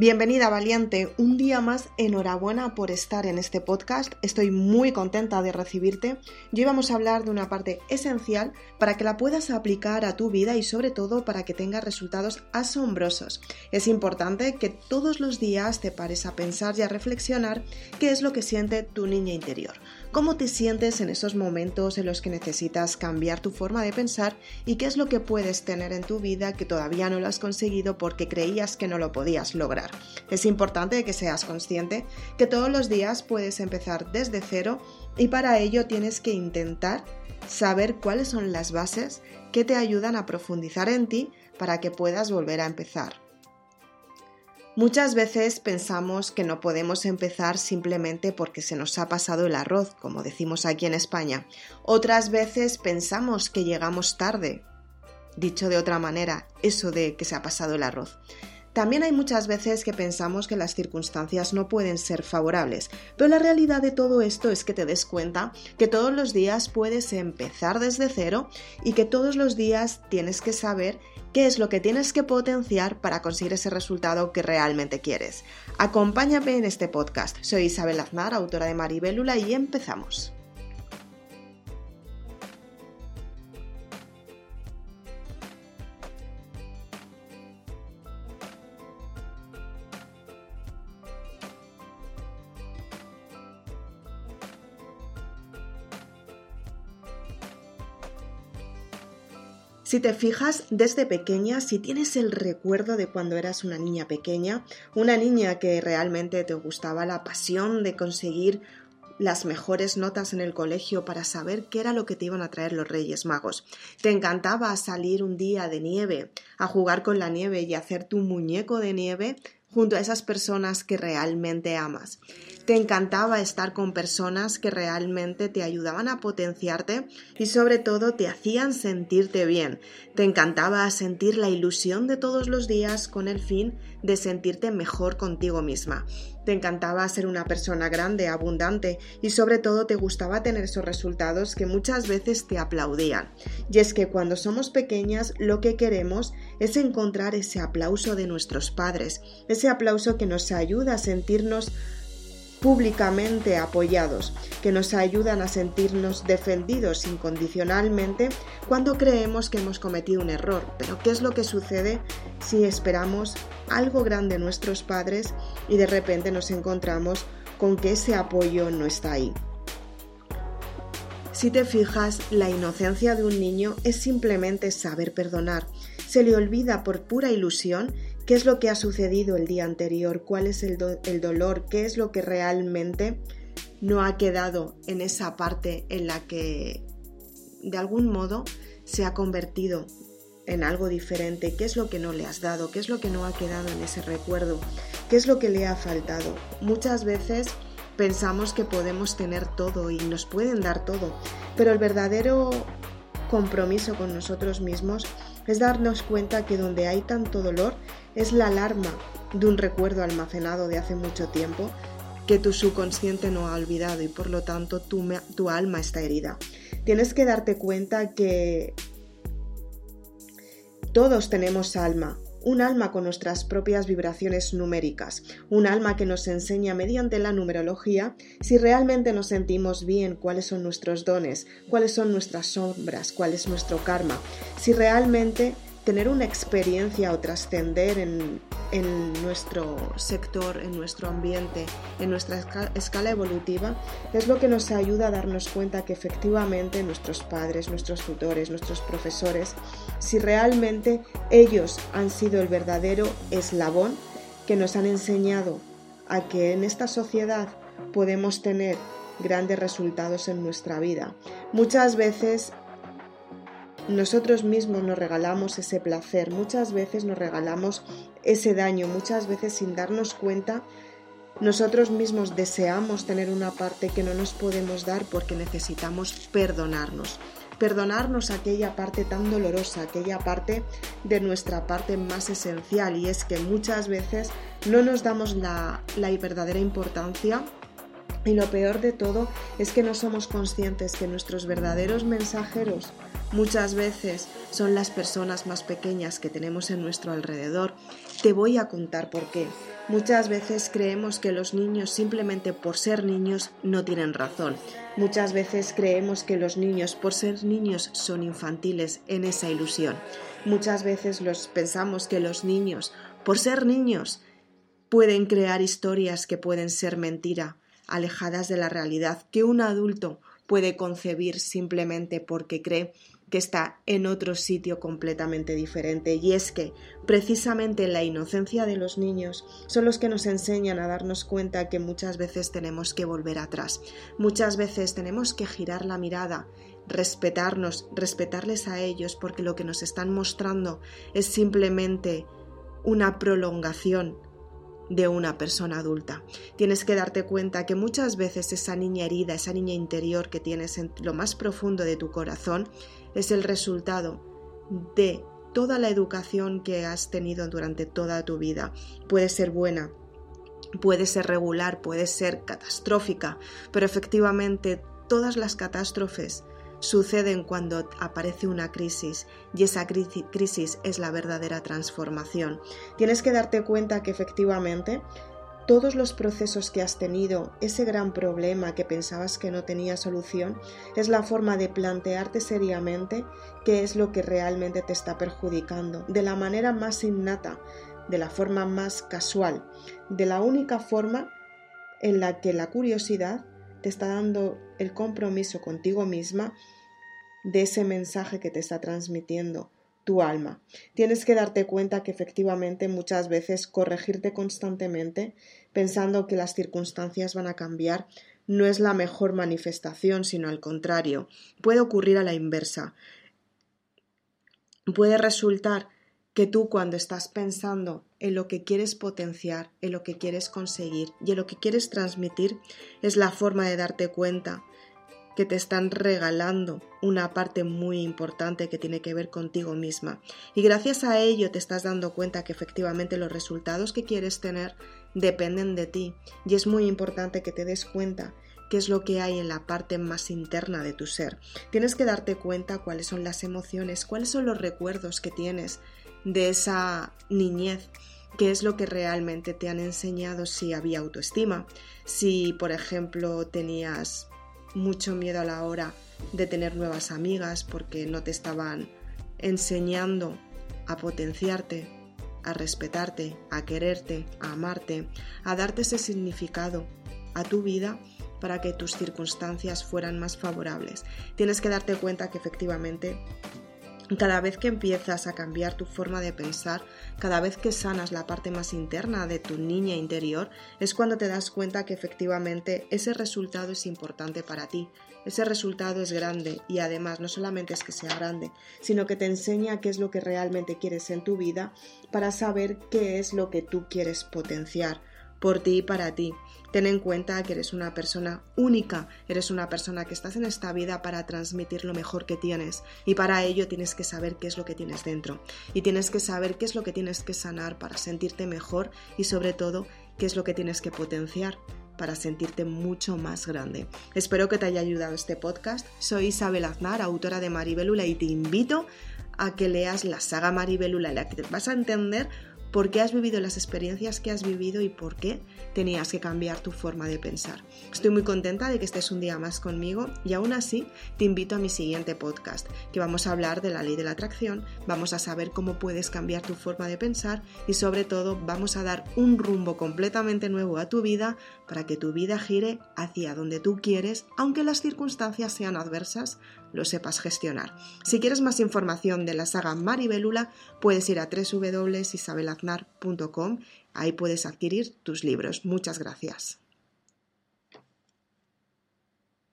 Bienvenida valiente, un día más enhorabuena por estar en este podcast, estoy muy contenta de recibirte. Y hoy vamos a hablar de una parte esencial para que la puedas aplicar a tu vida y sobre todo para que tengas resultados asombrosos. Es importante que todos los días te pares a pensar y a reflexionar qué es lo que siente tu niña interior, cómo te sientes en esos momentos en los que necesitas cambiar tu forma de pensar y qué es lo que puedes tener en tu vida que todavía no lo has conseguido porque creías que no lo podías lograr. Es importante que seas consciente que todos los días puedes empezar desde cero y para ello tienes que intentar saber cuáles son las bases que te ayudan a profundizar en ti para que puedas volver a empezar. Muchas veces pensamos que no podemos empezar simplemente porque se nos ha pasado el arroz, como decimos aquí en España. Otras veces pensamos que llegamos tarde. Dicho de otra manera, eso de que se ha pasado el arroz. También hay muchas veces que pensamos que las circunstancias no pueden ser favorables, pero la realidad de todo esto es que te des cuenta que todos los días puedes empezar desde cero y que todos los días tienes que saber qué es lo que tienes que potenciar para conseguir ese resultado que realmente quieres. Acompáñame en este podcast. Soy Isabel Aznar, autora de Maribélula, y empezamos. Si te fijas desde pequeña, si tienes el recuerdo de cuando eras una niña pequeña, una niña que realmente te gustaba la pasión de conseguir las mejores notas en el colegio para saber qué era lo que te iban a traer los Reyes Magos. Te encantaba salir un día de nieve, a jugar con la nieve y hacer tu muñeco de nieve junto a esas personas que realmente amas. Te encantaba estar con personas que realmente te ayudaban a potenciarte y sobre todo te hacían sentirte bien. Te encantaba sentir la ilusión de todos los días con el fin de sentirte mejor contigo misma. Te encantaba ser una persona grande, abundante y sobre todo te gustaba tener esos resultados que muchas veces te aplaudían. Y es que cuando somos pequeñas lo que queremos es encontrar ese aplauso de nuestros padres, ese aplauso que nos ayuda a sentirnos públicamente apoyados, que nos ayudan a sentirnos defendidos incondicionalmente cuando creemos que hemos cometido un error. Pero ¿qué es lo que sucede si esperamos algo grande de nuestros padres y de repente nos encontramos con que ese apoyo no está ahí? Si te fijas, la inocencia de un niño es simplemente saber perdonar. Se le olvida por pura ilusión qué es lo que ha sucedido el día anterior, cuál es el, dolor, qué es lo que realmente no ha quedado en esa parte en la que de algún modo se ha convertido en algo diferente, qué es lo que no le has dado, qué es lo que no ha quedado en ese recuerdo, qué es lo que le ha faltado. Muchas veces pensamos que podemos tener todo y nos pueden dar todo, pero el verdadero compromiso con nosotros mismos es darnos cuenta que donde hay tanto dolor es la alarma de un recuerdo almacenado de hace mucho tiempo que tu subconsciente no ha olvidado y por lo tanto tu, tu alma está herida. Tienes que darte cuenta que todos tenemos alma, un alma con nuestras propias vibraciones numéricas, un alma que nos enseña mediante la numerología si realmente nos sentimos bien, cuáles son nuestros dones, cuáles son nuestras sombras, cuál es nuestro karma, si realmente tener una experiencia o trascender en, nuestro sector, en nuestro ambiente, en nuestra escala evolutiva, es lo que nos ayuda a darnos cuenta que efectivamente nuestros padres, nuestros tutores, nuestros profesores, si realmente ellos han sido el verdadero eslabón que nos han enseñado a que en esta sociedad podemos tener grandes resultados en nuestra vida. Muchas veces nosotros mismos nos regalamos ese placer, muchas veces nos regalamos ese daño, muchas veces sin darnos cuenta, nosotros mismos deseamos tener una parte que no nos podemos dar porque necesitamos perdonarnos. Perdonarnos aquella parte tan dolorosa, aquella parte de nuestra parte más esencial y es que muchas veces no nos damos la, la verdadera importancia y lo peor de todo es que no somos conscientes que nuestros verdaderos mensajeros muchas veces son las personas más pequeñas que tenemos en nuestro alrededor. Te voy a contar por qué. Muchas veces creemos que los niños simplemente por ser niños no tienen razón. Muchas veces creemos que los niños por ser niños son infantiles en esa ilusión. Muchas veces los pensamos que los niños por ser niños pueden crear historias que pueden ser mentira, alejadas de la realidad que un adulto puede concebir simplemente porque cree que está en otro sitio completamente diferente. Y es que precisamente la inocencia de los niños son los que nos enseñan a darnos cuenta que muchas veces tenemos que volver atrás. Muchas veces tenemos que girar la mirada, respetarnos, respetarles a ellos porque lo que nos están mostrando es simplemente una prolongación de una persona adulta. Tienes que darte cuenta que muchas veces esa niña herida, esa niña interior que tienes en lo más profundo de tu corazón, es el resultado de toda la educación que has tenido durante toda tu vida. Puede ser buena, puede ser regular, puede ser catastrófica, pero efectivamente todas las catástrofes suceden cuando aparece una crisis y esa crisis es la verdadera transformación. Tienes que darte cuenta que efectivamente todos los procesos que has tenido, ese gran problema que pensabas que no tenía solución, es la forma de plantearte seriamente qué es lo que realmente te está perjudicando, de la manera más innata, de la forma más casual, de la única forma en la que la curiosidad te está dando el compromiso contigo misma de ese mensaje que te está transmitiendo tu alma. Tienes que darte cuenta que efectivamente muchas veces corregirte constantemente pensando que las circunstancias van a cambiar no es la mejor manifestación, sino al contrario, puede ocurrir a la inversa. Puede resultar que tú cuando estás pensando en lo que quieres potenciar, en lo que quieres conseguir y en lo que quieres transmitir, es la forma de darte cuenta que te están regalando una parte muy importante que tiene que ver contigo misma. Y gracias a ello te estás dando cuenta que efectivamente los resultados que quieres tener dependen de ti. Y es muy importante que te des cuenta qué es lo que hay en la parte más interna de tu ser. Tienes que darte cuenta cuáles son las emociones, cuáles son los recuerdos que tienes de esa niñez qué es lo que realmente te han enseñado si había autoestima, si por ejemplo tenías mucho miedo a la hora de tener nuevas amigas porque no te estaban enseñando a potenciarte, a respetarte, a quererte, a amarte, a darte ese significado a tu vida para que tus circunstancias fueran más favorables. Tienes que darte cuenta que efectivamente cada vez que empiezas a cambiar tu forma de pensar, cada vez que sanas la parte más interna de tu niña interior, es cuando te das cuenta que efectivamente ese resultado es importante para ti. Ese resultado es grande y además no solamente es que sea grande, sino que te enseña qué es lo que realmente quieres en tu vida para saber qué es lo que tú quieres potenciar por ti y para ti. Ten en cuenta que eres una persona única, eres una persona que estás en esta vida para transmitir lo mejor que tienes y para ello tienes que saber qué es lo que tienes dentro y tienes que saber qué es lo que tienes que sanar para sentirte mejor y sobre todo qué es lo que tienes que potenciar para sentirte mucho más grande. Espero que te haya ayudado este podcast. Soy Isabel Aznar, autora de Maribelula y te invito a que leas la saga Maribelula en la que vas a entender por qué has vivido las experiencias que has vivido y por qué tenías que cambiar tu forma de pensar. Estoy muy contenta de que estés un día más conmigo y aún así te invito a mi siguiente podcast, que vamos a hablar de la ley de la atracción, vamos a saber cómo puedes cambiar tu forma de pensar y sobre todo vamos a dar un rumbo completamente nuevo a tu vida para que tu vida gire hacia donde tú quieres, aunque las circunstancias sean adversas, lo sepas gestionar. Si quieres más información de la saga Maribelula, puedes ir a ahí puedes adquirir tus libros. Muchas gracias.